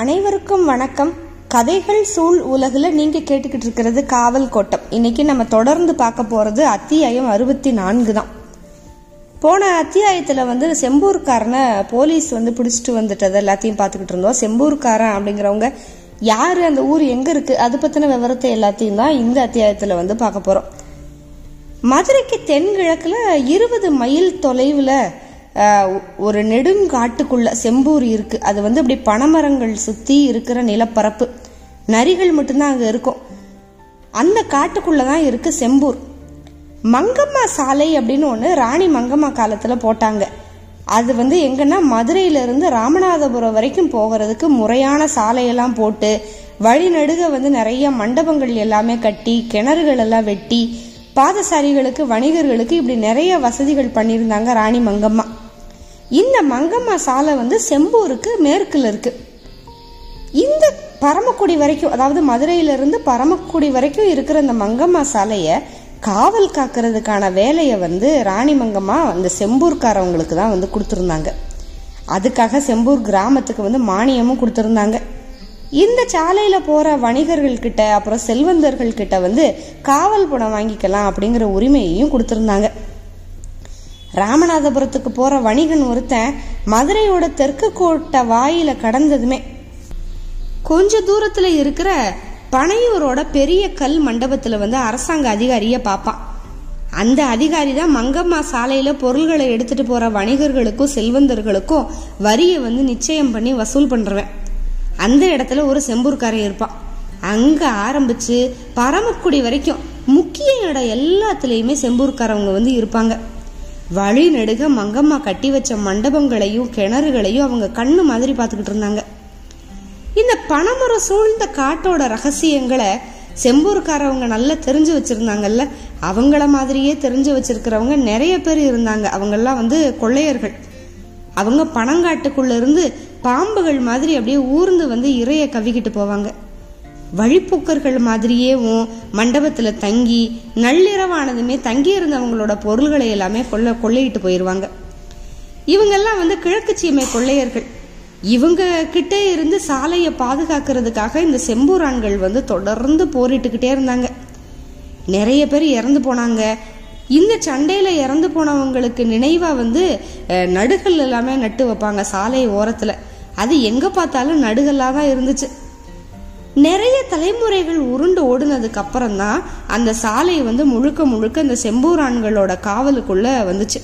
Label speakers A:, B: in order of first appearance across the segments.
A: அனைவருக்கும் வணக்கம். கதைகள் சூழ் உலகில் நீங்கள் கேட்டுக்கிட்டு இருக்கிறது காவல் கோட்டம். இன்னைக்கு நம்ம தொடர்ந்து பார்க்க போகிறது அத்தியாயம் அறுபத்தி நான்கு தான். போன அத்தியாயத்தில் வந்து செம்பூர்காரனை போலீஸ் வந்து பிடிச்சிட்டு வந்துட்டது எல்லாத்தையும் பார்த்துக்கிட்டு இருந்தோம். செம்பூர்காரன் அப்படிங்கிறவங்க யார் அந்த ஊர் எங்கே இருக்குது அது பற்றின விவரத்தை எல்லாத்தையும் தான் இந்த அத்தியாயத்தில் வந்து பார்க்க போகிறோம் மதுரைக்கு தென்கிழக்கில் இருபது மைல் தொலைவில் ஒரு நெடுங்காட்டுக்குள்ள செம்பூர் இருக்கு. அது வந்து அப்படி பனைமரங்கள் சுற்றி இருக்கிற நிலப்பரப்பு. நரிகள் மட்டும்தான் அங்கே இருக்கும். அந்த காட்டுக்குள்ளே தான் இருக்கு செம்பூர். மங்கம்மா சாலை அப்படின்னு ஒன்று ராணி மங்கம்மா காலத்தில் போட்டாங்க. அது வந்து எங்கன்னா மதுரையிலேருந்து ராமநாதபுரம் வரைக்கும் போகிறதுக்கு முறையான சாலையெல்லாம் போட்டு வழிநடுக வந்து நிறைய மண்டபங்கள் எல்லாமே கட்டி கிணறுகள் எல்லாம் வெட்டி பாதசாரிகளுக்கு வணிகர்களுக்கு இப்படி நிறைய வசதிகள் பண்ணியிருந்தாங்க ராணி மங்கம்மா. இந்த மங்கம்மா சாலை வந்து செம்பூருக்கு மேற்குல இருக்கு. இந்த பரமக்குடி வரைக்கும் அதாவது மதுரையிலிருந்து பரமக்குடி வரைக்கும் இருக்கிற இந்த மங்கம்மா சாலையை காவல் காக்கிறதுக்கான வேலையை வந்து ராணி மங்கம்மா அந்த செம்பூர்காரவங்களுக்கு தான் வந்து கொடுத்துருந்தாங்க. அதுக்காக செம்பூர் கிராமத்துக்கு வந்து மானியமும் கொடுத்துருந்தாங்க. இந்த சாலையில் போகிற வணிகர்கள் கிட்ட அப்புறம் செல்வந்தர்கள் கிட்ட வந்து காவல் பணம் வாங்கிக்கலாம் அப்படிங்கிற உரிமையையும் கொடுத்துருந்தாங்க. ராமநாதபுரத்துக்கு போற வணிகன் ஒருத்தன் மதுரையோட தெற்கு கோட்டை வாயில கடந்ததுமே. கொஞ்ச தூரத்துல இருக்கிற பனையூரோட பெரிய கல் மண்டபத்துல வந்து அரசாங்க அதிகாரிய பார்ப்பான் அந்த அதிகாரி தான் மங்கம்மா சாலையில பொருள்களை எடுத்துட்டு போற வணிகர்களுக்கும் செல்வந்தர்களுக்கும் வரியை வந்து நிச்சயம் பண்ணி வசூல் பண்றவன். அந்த இடத்துல ஒரு செம்பூர்காரன் இருப்பான். அங்க ஆரம்பிச்சு பரமக்குடி வரைக்கும் முக்கிய இடம் எல்லாத்துலேயுமே செம்பூர்காரவங்க வந்து இருப்பாங்க. வழி நெடுக மங்கம்மா கட்டி வச்ச மண்டபங்களையும் கிணறுகளையும் அவங்க கண்ணு மாதிரி பார்த்துக்கிட்டு இருந்தாங்க. இந்த பனைமரம் சூழ்ந்த காட்டோட ரகசியங்களை செம்பூர்காரவங்க நல்லா தெரிஞ்சு வச்சிருந்தாங்கல்ல? அவங்கள மாதிரியே தெரிஞ்சு வச்சிருக்கிறவங்க நிறைய பேர் இருந்தாங்க. அவங்கெல்லாம் வந்து கொள்ளையர்கள். அவங்க பனங்காட்டுக்குள்ள இருந்து பாம்புகள் மாதிரி அப்படியே ஊர்ந்து வந்து இறைய கவிக்கிட்டு போவாங்க. வழிப்போக்கர்கள் மாதிரியேவும் மண்டபத்துல தங்கி நள்ளிரவானதுமே தங்கி இருந்தவங்களோட பொருள்களை எல்லாமே கொள்ள கொள்ளையிட்டு போயிருவாங்க. இவங்கெல்லாம் வந்து கிழக்கு சீமை கொள்ளையர்கள். இவங்க கிட்டே இருந்து சாலையை பாதுகாக்கிறதுக்காக இந்த செம்பூரான்கள் வந்து தொடர்ந்து போரிட்டுக்கிட்டே இருந்தாங்க. நிறைய பேர் இறந்து போனாங்க. இந்த சண்டையில இறந்து போனவங்களுக்கு நினைவா வந்து நடுகள் எல்லாமே நட்டு வைப்பாங்க சாலை ஓரத்துல. அது எங்க பார்த்தாலும் நடுகளாக தான் இருந்துச்சு. நிறைய தலைமுறைகள் உருண்டு ஓடுனதுக்கு அப்புறம் தான் அந்த சாலை வந்து முழுக்க முழுக்க அந்த செம்பூரான்களோட காவலுக்குள்ள வந்துச்சு.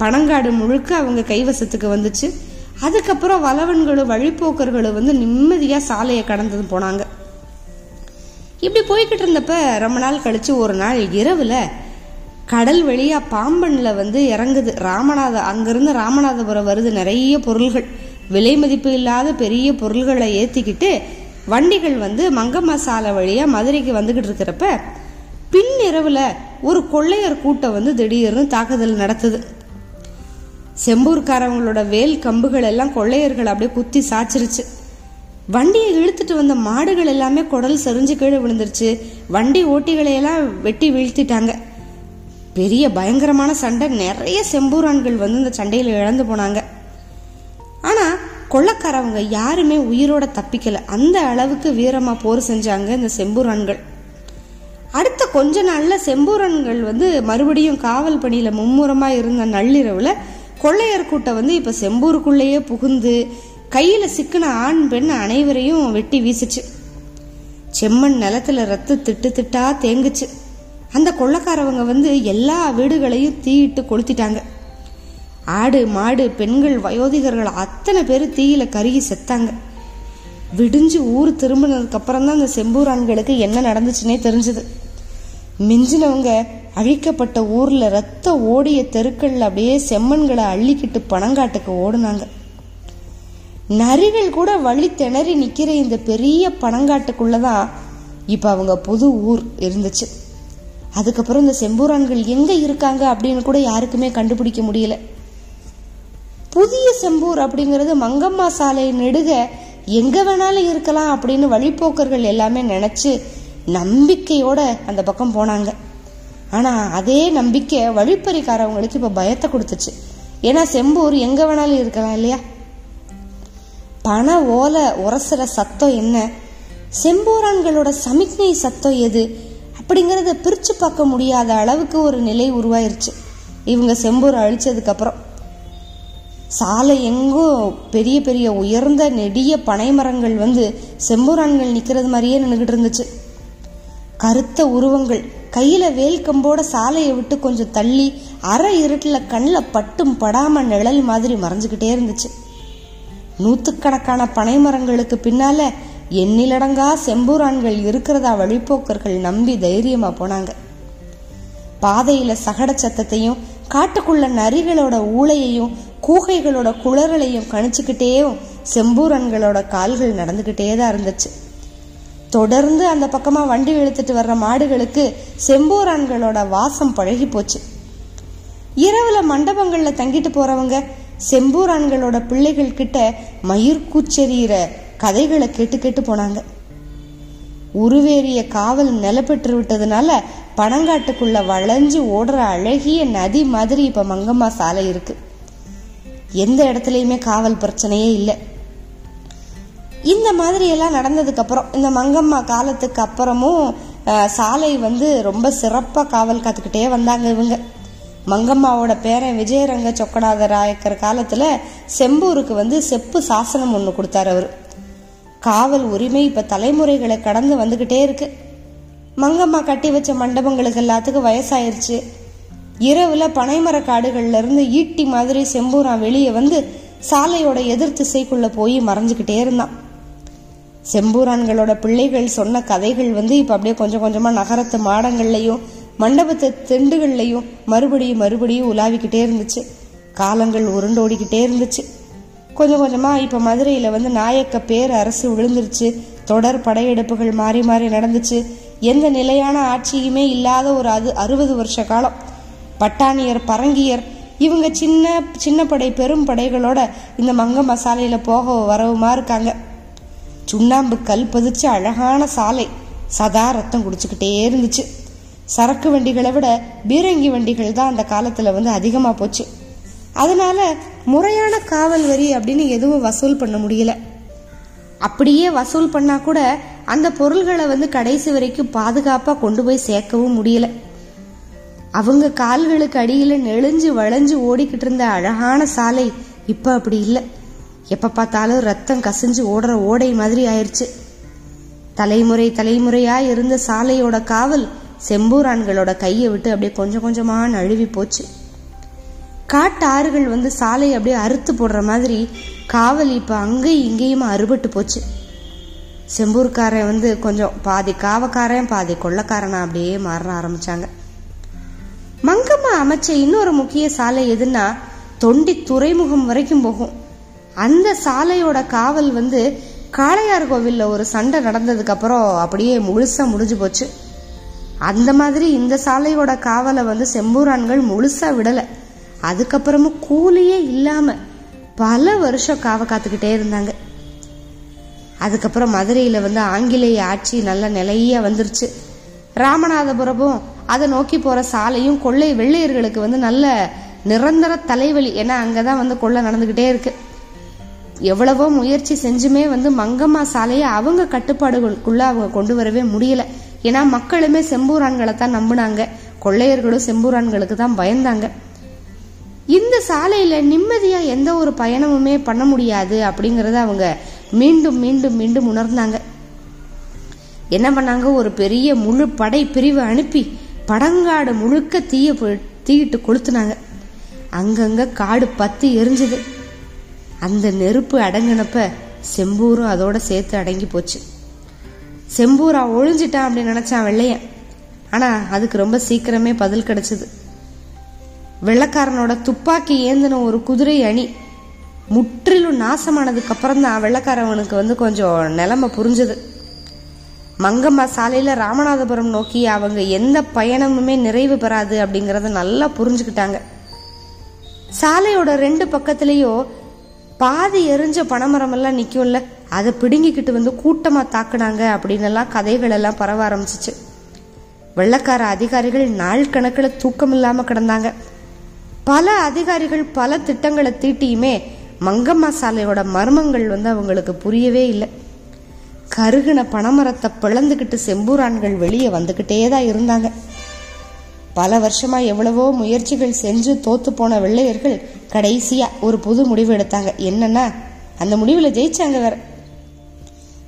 A: பனங்காடு முழுக்க அவங்க கைவசத்துக்கு வந்துச்சு. அதுக்கப்புறம் வளவன்களும் வழிப்போக்கர்களும் வந்து நிம்மதியா சாலையை கடந்து போனாங்க. இப்படி போய்கிட்டு இருந்தப்ப ரொம்ப நாள் கழிச்சு ஒரு நாள் இரவுல கடல் வழியா பாம்பன்ல வந்து இறங்குது. ராமநாத அங்கிருந்து ராமநாதபுரம் வருது நிறைய பொருள்கள். விலை மதிப்பு இல்லாத பெரிய பொருள்களை ஏத்திக்கிட்டு வண்டிகள் வந்து மங்கம்மா சாலை வழியாக மதுரைக்கு வந்துக்கிட்டு இருக்கிறப்ப பின் ஒரு கொள்ளையர் கூட்டம் வந்து திடீர்னு தாக்குதல் நடத்துது. செம்பூர்காரவங்களோட வேல் கம்புகள் எல்லாம் கொள்ளையர்கள் அப்படியே குத்தி சாச்சிருச்சு. வண்டியை இழுத்துட்டு வந்த மாடுகள் எல்லாமே குடல் செறிஞ்சு கீழே விழுந்துருச்சு. வண்டி ஓட்டிகளை எல்லாம் வெட்டி வீழ்த்திட்டாங்க. பெரிய பயங்கரமான சண்டை. நிறைய செம்பூரான்கள் வந்து இந்த சண்டையில் இழந்து போனாங்க. கொள்ளக்காரவங்க யாருமே உயிரோட தப்பிக்கல. அந்த அளவுக்கு வீரமா போர் செஞ்சாங்க இந்த செம்பூரான்கள். அடுத்த கொஞ்ச நாள்ல செம்பூரன்கள் வந்து மறுபடியும் காவல் பணியில மும்முரமா இருந்த நள்ளிரவுல கொள்ளையர் கூட்டம் வந்து இப்ப செம்பூருக்குள்ளேயே புகுந்து கையில சிக்கின ஆண் பெண் அனைவரையும் வெட்டி வீசுச்சு. செம்மண் நிலத்துல ரத்த திட்டு திட்டா தேங்குச்சு. அந்த கொள்ளக்காரவங்க வந்து எல்லா வீடுகளையும் தீயிட்டு கொளுத்திட்டாங்க. ஆடு மாடு பெண்கள் வயோதிகர்கள் அத்தனை பேர் தீயில கருகி செத்தாங்க. விடிஞ்சு ஊர் திரும்பினதுக்கு அப்புறம் தான் அந்த செம்பூரான்களுக்கு என்ன நடந்துச்சுன்னே தெரிஞ்சது. மிஞ்சினவங்க அழிக்கப்பட்ட ஊர்ல ரத்த ஓடிய தெருக்கள்ல அப்படியே செம்மண்களை அள்ளிக்கிட்டு பணங்காட்டுக்கு ஓடுனாங்க. நரிகள் கூட வழி திணறி நிக்கிற இந்த பெரிய பனங்காட்டுக்குள்ளதான் இப்ப அவங்க புது ஊர் இருந்துச்சு. அதுக்கப்புறம் இந்த செம்பூரான்கள் எங்க இருக்காங்க அப்படின்னு கூட யாருக்குமே கண்டுபிடிக்க முடியல. புதிய செம்பூர் அப்படிங்கிறது மங்கம்மா சாலை நெடுக எங்கே வேணாலும் இருக்கலாம் அப்படின்னு வழிப்போக்கர்கள் எல்லாமே நினச்சி நம்பிக்கையோட அந்த பக்கம் போனாங்க. ஆனால் அதே நம்பிக்கை வழிப்பறிக்காரவங்களுக்கு இப்போ பயத்தை கொடுத்துச்சு. ஏன்னா செம்பூர் எங்கே வேணாலும் இருக்கலாம் இல்லையா? பண ஓலை உரசுற சத்தம் என்ன? செம்பூரான்களோட சமிக்ஞை சத்தம் எது? அப்படிங்கிறத பிரித்து பார்க்க முடியாத அளவுக்கு ஒரு நிலை உருவாயிருச்சு. இவங்க செம்பூரை அழிச்சதுக்கப்புறம் சாலை எங்கும் பெரிய பெரிய உயர்ந்த நெடிய பனை மரங்கள் வந்து செம்பூரான்கள் நிற்கிறது மாதிரியே நின்றுகிட்டு இருந்துச்சு. கருத்த உருவங்கள் கையில வேல் கம்போட சாலையை விட்டு கொஞ்சம் தள்ளி அரை இருட்டில் கண்ணில் பட்டும் படாம நிழல் மாதிரி மறைஞ்சுக்கிட்டே இருந்துச்சு. நூற்றுக்கணக்கான பனை மரங்களுக்கு பின்னால எண்ணிலடங்கா செம்பூரான்கள் இருக்கிறதா வழிப்போக்கர்கள் நம்பி தைரியமா போனாங்க. பாதையில சகட சத்தத்தையும் காட்டுக்குள்ள நரிகளோட ஊளையையும் கூகைகளோட குளறலையும் கணிச்சுக்கிட்டேயும் செம்பூரன்களோட கால்கள் நடந்துக்கிட்டே தான் இருந்துச்சு. தொடர்ந்து அந்த பக்கமாக வண்டி இழுத்துட்டு வர்ற மாடுகளுக்கு செம்பூரான்களோட வாசம் பழகி போச்சு. இரவுல மண்டபங்களில் தங்கிட்டு போறவங்க செம்பூரான்களோட பிள்ளைகள் கிட்ட மயிர் கூச்செறிகிற கதைகளை கேட்டு கேட்டு போனாங்க. உருவேறிய காவல் நிலப்பெற்று விட்டதுனால பனங்காட்டுக்குள்ள வளைஞ்சு ஓடுற அழகிய நதி மாதிரி இப்ப மங்கம்மா சாலை இருக்கு. எந்த இடத்துலையுமே காவல் பிரச்சனையே இல்லை. இந்த மாதிரி எல்லாம் நடந்ததுக்கு அப்புறம் இந்த மங்கம்மா காலத்துக்கு அப்புறமும் சாலை வந்து ரொம்ப சிறப்பாக காவல் காத்துக்கிட்டே வந்தாங்க இவங்க. மங்கம்மாவோட பேரன் விஜயரங்க சொக்கநாத ராயக்கர் காலத்துல செம்பூருக்கு வந்து செப்பு சாசனம் ஒன்று கொடுத்தார் அவர். காவல் உரிமை இப்போ தலைமுறைகளை கடந்து வந்துக்கிட்டே இருக்கு. மங்கம்மா கட்டி வச்ச மண்டபங்களுக்கு எல்லாத்துக்கும் வயசாயிருச்சு. இரவில் பனைமர காடுகள்லேருந்து ஈட்டி மாதிரி செம்பூரான் வெளியே வந்து சாலையோட எதிர் திசைக்குள்ளே போய் மறைஞ்சுக்கிட்டே இருந்தான். செம்பூரான்களோட பிள்ளைகள் சொன்ன கதைகள் வந்து இப்போ அப்படியே கொஞ்சம் கொஞ்சமாக நகரத்து மாடங்கள்லையும் மண்டபத்து திண்டுகள்லையும் மறுபடியும் மறுபடியும் உலாவிக்கிட்டே இருந்துச்சு. காலங்கள் உருண்டோடிக்கிட்டே இருந்துச்சு. கொஞ்சம் கொஞ்சமாக இப்போ மதுரையில் வந்து நாயக்க பேர் அரசு விழுந்துருச்சு. தொடர் படையெடுப்புகள் மாறி மாறி நடந்துச்சு. எந்த நிலையான ஆட்சியுமே இல்லாத ஒரு அது அறுபது வருஷ காலம். பட்டாணியர் பரங்கியர் இவங்க சின்ன சின்ன படை பெரும் படைகளோட இந்த மங்க மசாலையில் போக வரவுமா இருக்காங்க. சுண்ணாம்பு கல் பதிச்சு அழகான சாலை சதா ரத்தம் குடிச்சுக்கிட்டே இருந்துச்சு. சரக்கு வண்டிகளை விட பீரங்கி வண்டிகள் தான் அந்த காலத்தில் வந்து அதிகமாக போச்சு. அதனால முறையான காவல் வரி அப்படின்னு எதுவும் வசூல் பண்ண முடியல. அப்படியே வசூல் பண்ணா கூட அந்த பொருள்களை வந்து கடைசி வரைக்கும் பாதுகாப்பாக கொண்டு போய் சேர்க்கவும் முடியல. அவங்க கால்களுக்கு அடியில் நெளிஞ்சு வளைஞ்சு ஓடிக்கிட்டு இருந்த அழகான சாலை இப்போ அப்படி இல்லை. எப்ப பார்த்தாலும் ரத்தம் கசிஞ்சு ஓடுற ஓடை மாதிரி ஆயிடுச்சு தலைமுறை தலைமுறையா இருந்த சாலையோட காவல் செம்பூரான்களோட கையை விட்டு அப்படியே கொஞ்சம் கொஞ்சமா நழுவி போச்சு. காட்டு ஆறுகள் வந்து சாலை அப்படியே அறுத்து போடுற மாதிரி காவல் இப்ப அங்கேயும் இங்கேயும் அறுபட்டு போச்சு. செம்பூர்காரன் வந்து கொஞ்சம் பாதி காவக்காரன் பாதி கொள்ளக்காரனா அப்படியே மாற ஆரம்பிச்சாங்க. மங்கம்மா அமைச்ச இன்னொரு முக்கிய சாலை எதுன்னா தொண்டி துறைமுகம் வரைக்கும் போகும். அந்த சாலையோட காவல் வந்து காளையார் கோவில்ல ஒரு சண்டை நடந்ததுக்கு அப்புறம் அப்படியே முழுசா முடிஞ்சு போச்சு. அந்த மாதிரி இந்த சாலையோட காவலை வந்து செம்பூரான்கள் முழுசா விடல. அதுக்கப்புறமும் கூலியே இல்லாம பல வருஷம் காவ காத்துக்கிட்டே இருந்தாங்க. அதுக்கப்புறம் மதுரையில வந்து ஆங்கிலேய ஆட்சி நல்ல நிலையா வந்துருச்சு. ராமநாதபுரமும் அதை நோக்கி போற சாலையும் கொள்ளை வெள்ளையர்களுக்கு வந்து நல்ல நிரந்தர தலைவலி. ஏன்னா அங்கதான் வந்து கொள்ளை நடந்துகிட்டே இருக்கு. எவ்வளவோ முயற்சி செஞ்சுமே வந்து மங்கம்மா சாலையை அவங்க கட்டுப்பாடுகளுக்குள்ள அவங்க கொண்டு வரவே முடியல. ஏன்னா மக்களுமே செம்பூரான்களை தான் நம்பினாங்க. கொள்ளையர்களும் செம்பூரான்களுக்கு தான் பயந்தாங்க. இந்த சாலையில நிம்மதியா எந்த ஒரு பயணமுமே பண்ண முடியாது அப்படிங்கறத அவங்க மீண்டும் மீண்டும் மீண்டும் உணர்ந்தாங்க. என்ன பண்ணாங்க? ஒரு பெரிய முழு படை பிரிவு அனுப்பி படங்காடு முழுக்க தீய தீயிட்டு கொளுத்துனாங்க. அங்கங்க காடு பத்தி எரிஞ்சுது. அந்த நெருப்பு அடங்கினப்ப செம்பூரும் அதோட சேர்த்து அடங்கி போச்சு. செம்பூரா ஒழிஞ்சிட்டான் அப்படின்னு நினைச்சான் வெள்ளையன். ஆனா அதுக்கு ரொம்ப சீக்கிரமே பதில் கிடைச்சது. வெள்ளக்காரனோட துப்பாக்கி ஏந்தின ஒரு குதிரை அணி முற்றிலும் நாசமானதுக்கு அப்புறம் தான் வெள்ளக்காரவனுக்கு வந்து கொஞ்சம் நிலைமை புரிஞ்சது. மங்கம்மா சாலையில் ராமநாதபுரம் நோக்கி அவங்க எந்த பயணமுமே நிறைவு பெறாது அப்படிங்கிறத நல்லா புரிஞ்சுக்கிட்டாங்க. சாலையோட ரெண்டு பக்கத்துலேயோ பாதி எரிஞ்ச பனைமரமெல்லாம் நிற்கும்ல அதை பிடுங்கிக்கிட்டு வந்து கூட்டமாக தாக்குனாங்க அப்படின்னுலாம் கதைகள் எல்லாம் பரவ ஆரம்பிச்சிச்சு. வெள்ளக்கார அதிகாரிகள் நாள் கணக்கில் தூக்கம் இல்லாமல் கிடந்தாங்க. பல அதிகாரிகள் பல திட்டங்களை தீட்டியுமே மங்கம்மா சாலையோட மர்மங்கள் வந்து அவங்களுக்கு புரியவே இல்லை. கருகின பனைமரத்தை பிளந்துக்கிட்டு செம்பூரான்கள் வெளியே வந்துக்கிட்டே தான் இருந்தாங்க. பல வருஷமா எவ்வளவோ முயற்சிகள் செஞ்சு தோத்து போன வெள்ளையர்கள் கடைசியா ஒரு புது முடிவு எடுத்தாங்க. என்னன்னா அந்த முடிவுல ஜெயிச்சாங்க வேற.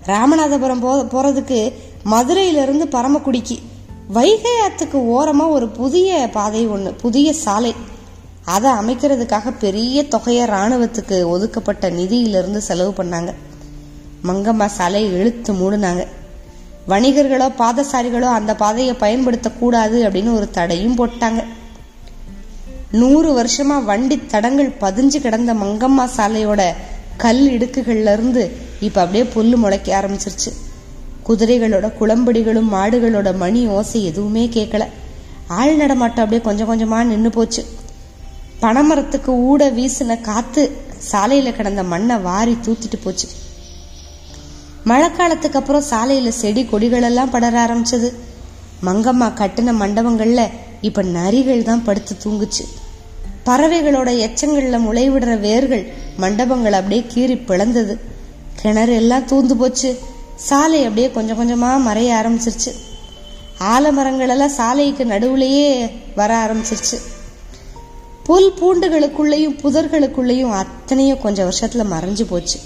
A: ராமநாதபுரம் போ போறதுக்கு மதுரையிலிருந்து பரமக்குடிக்கு வைகை ஆத்துக்கு ஓரமா ஒரு புதிய பாதை ஒன்று புதிய சாலை. அதை அமைக்கிறதுக்காக பெரிய தொகையை ராணுவத்துக்கு ஒதுக்கப்பட்ட நிதியிலிருந்து செலவு பண்ணாங்க. மங்கம்மா சாலையை இழுத்து மூடினாங்க. வணிகர்களோ பாதசாரிகளோ அந்த பாதையை பயன்படுத்தக்கூடாது அப்படின்னு ஒரு தடையும் போட்டாங்க. நூறு வருஷமா வண்டி தடங்கள் பதிஞ்சு கிடந்த மங்கம்மா சாலையோட கல் இடுக்குகள்ல இருந்து இப்ப அப்படியே புல்லு முளைக்க ஆரம்பிச்சிருச்சு. குதிரைகளோட குளம்படிகளும் மாடுகளோட மணி ஓசை எதுவுமே கேட்கல. ஆள் நடமாட்டம் அப்படியே கொஞ்சம் கொஞ்சமா நின்று போச்சு. பனைமரத்துக்கு ஊட வீசின காத்து சாலையில கிடந்த மண்ணை வாரி தூத்திட்டு போச்சு. மழைக்காலத்துக்கு அப்புறம் சாலையில செடி கொடிகளெல்லாம் படர ஆரம்பிச்சது. மங்கம்மா கட்டின மண்டபங்கள்ல இப்ப நரிகள் தான் படுத்து தூங்குச்சு. பறவைகளோட எச்சங்கள்ல முளைவிடுற வேர்கள் மண்டபங்கள் அப்படியே கீறி பிளந்தது. கிணறு எல்லாம் தூந்து போச்சு. சாலை அப்படியே கொஞ்சம் கொஞ்சமா மறைய ஆரம்பிச்சிருச்சு. ஆலமரங்கள் எல்லாம் சாலைக்கு நடுவுலயே வர ஆரம்பிச்சிருச்சு. புல் பூண்டுகளுக்குள்ளேயும் புதர்களுக்குள்ளேயும் அத்தனையும் கொஞ்சம் வருஷத்துல மறைஞ்சு போச்சு.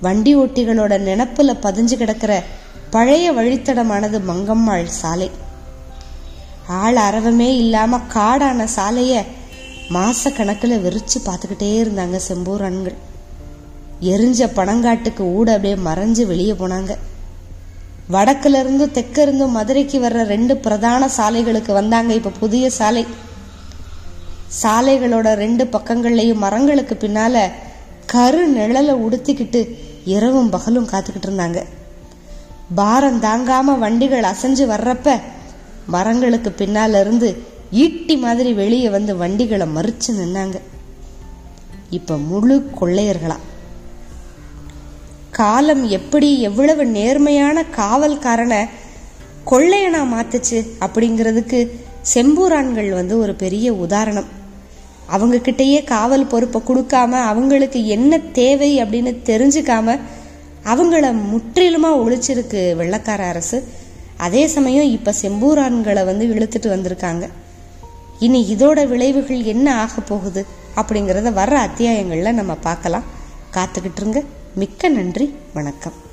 A: வண்டி ஓட்டிகளோட நினப்புல பதிஞ்சு கிடக்கிற பழைய வழித்தடமானது மங்கம்மாள் சாலை. ஆள் அரவமே இல்லாம காடான சாலைய மாச கணக்குல விரிச்சு பார்த்துக்கிட்டே இருந்தாங்க செம்பூரன்கள். எரிஞ்ச பனங்காட்டுக்கு ஊட அப்படியே மறைஞ்சு வெளியே போனாங்க. வடக்குல இருந்து தெற்க இருந்து மதுரைக்கு வர்ற ரெண்டு பிரதான சாலைகளுக்கு வந்தாங்க இப்ப புதிய சாலை. சாலைகளோட ரெண்டு பக்கங்கள்லையும் மரங்களுக்கு பின்னால கரு நிழலை உடுத்திக்கிட்டு இரவும் பகலும் காத்துக்கிட்டு இருந்தாங்க. பாரம் தாங்காம வண்டிகள் அசைஞ்சு வர்றப்ப மரங்களுக்கு பின்னால இருந்து ஈட்டி மாதிரி வெளியே வந்து வண்டிகளை மறிச்சு நின்னாங்க. இப்ப முழு கொள்ளையர்களா. காலம் எப்படி எவ்வளவு நேர்மையான காவல்காரனை கொள்ளையனா மாத்துச்சு அப்படிங்கிறதுக்கு செம்பூரான்கள் வந்து ஒரு பெரிய உதாரணம். அவங்க காவல் பொறுப்பை கொடுக்காம அவங்களுக்கு என்ன தேவை அப்படின்னு தெரிஞ்சுக்காம அவங்கள முற்றிலுமா ஒழிச்சிருக்கு வெள்ளக்கார அரசு. அதே சமயம் இப்ப செம்பூரான்களை வந்து இழுத்துட்டு வந்திருக்காங்க. இனி இதோட விளைவுகள் என்ன ஆக போகுது அப்படிங்கிறத வர்ற அத்தியாயங்கள்ல நம்ம பார்க்கலாம். காத்துக்கிட்டு இருங்க. மிக்க நன்றி. வணக்கம்.